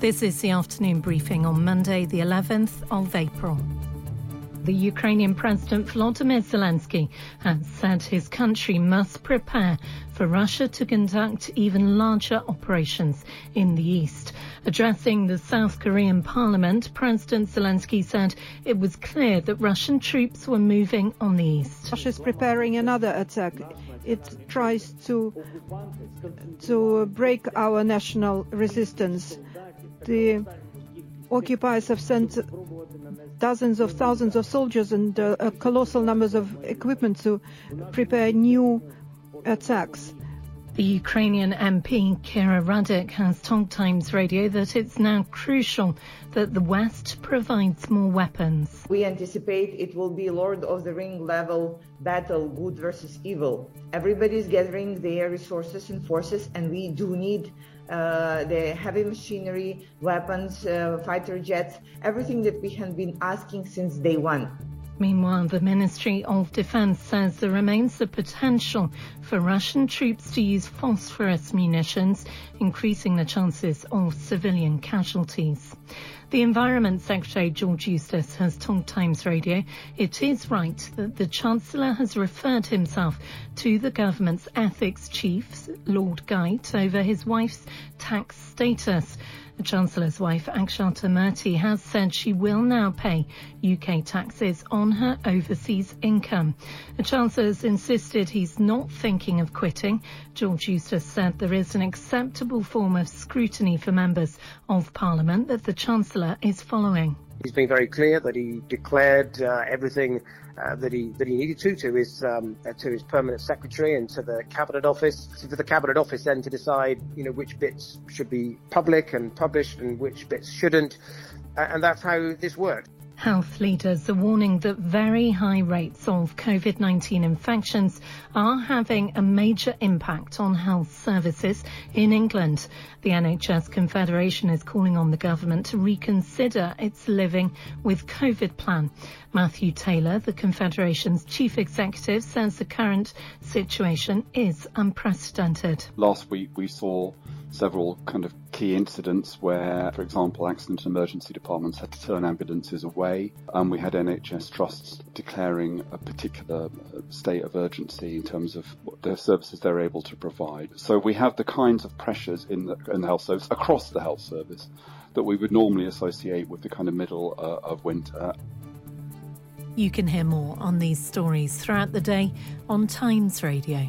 This is the afternoon briefing on Monday, the 11th of April. The Ukrainian President Volodymyr Zelensky has said his country must prepare for Russia to conduct even larger operations in the east. Addressing the South Korean parliament, President Zelensky said it was clear that Russian troops were moving on the east. Russia is preparing another attack. It tries to to break our national resistance the occupiers have sent dozens of thousands of soldiers and uh, colossal numbers of equipment to prepare new attacks. The Ukrainian MP Kira Rudik has told Times Radio that it's now crucial that the West provides more weapons. We anticipate it will be Lord of the Ring level battle, good versus evil. Everybody is gathering their resources and forces, and we do need uh, the heavy machinery, weapons, uh, fighter jets, everything that we have been asking since day one. Meanwhile, the Ministry of Defense says there remains the potential for Russian troops to use phosphorus munitions, increasing the chances of civilian casualties. The Environment Secretary George Eustice has told Times Radio it is right that the Chancellor has referred himself to the government's ethics chief, Lord Geidt, over his wife's tax status. The Chancellor's wife, Akshata Murty, has said she will now pay UK taxes on her overseas income. The Chancellor has insisted he's not thinking of quitting. George Eustice said there is an acceptable form of scrutiny for members of Parliament that the Chancellor is following. He's been very clear that he declared uh, everything uh, that he that he needed to to his um, uh, to his permanent secretary and to the cabinet office. So for the cabinet office then to decide, you know, which bits should be public and published and which bits shouldn't, uh, and that's how this worked. Health leaders are warning that very high rates of COVID 19 infections are having a major impact on health services in England. The NHS Confederation is calling on the government to reconsider its living with COVID plan. Matthew Taylor, the Confederation's chief executive, says the current situation is unprecedented. Last week we saw several kind of key incidents where, for example, accident and emergency departments had to turn ambulances away. And we had NHS trusts declaring a particular uh, state of urgency in terms of the services they're able to provide. So we have the kinds of pressures in the, in the health service, across the health service, that we would normally associate with the kind of middle uh, of winter. You can hear more on these stories throughout the day on Times Radio.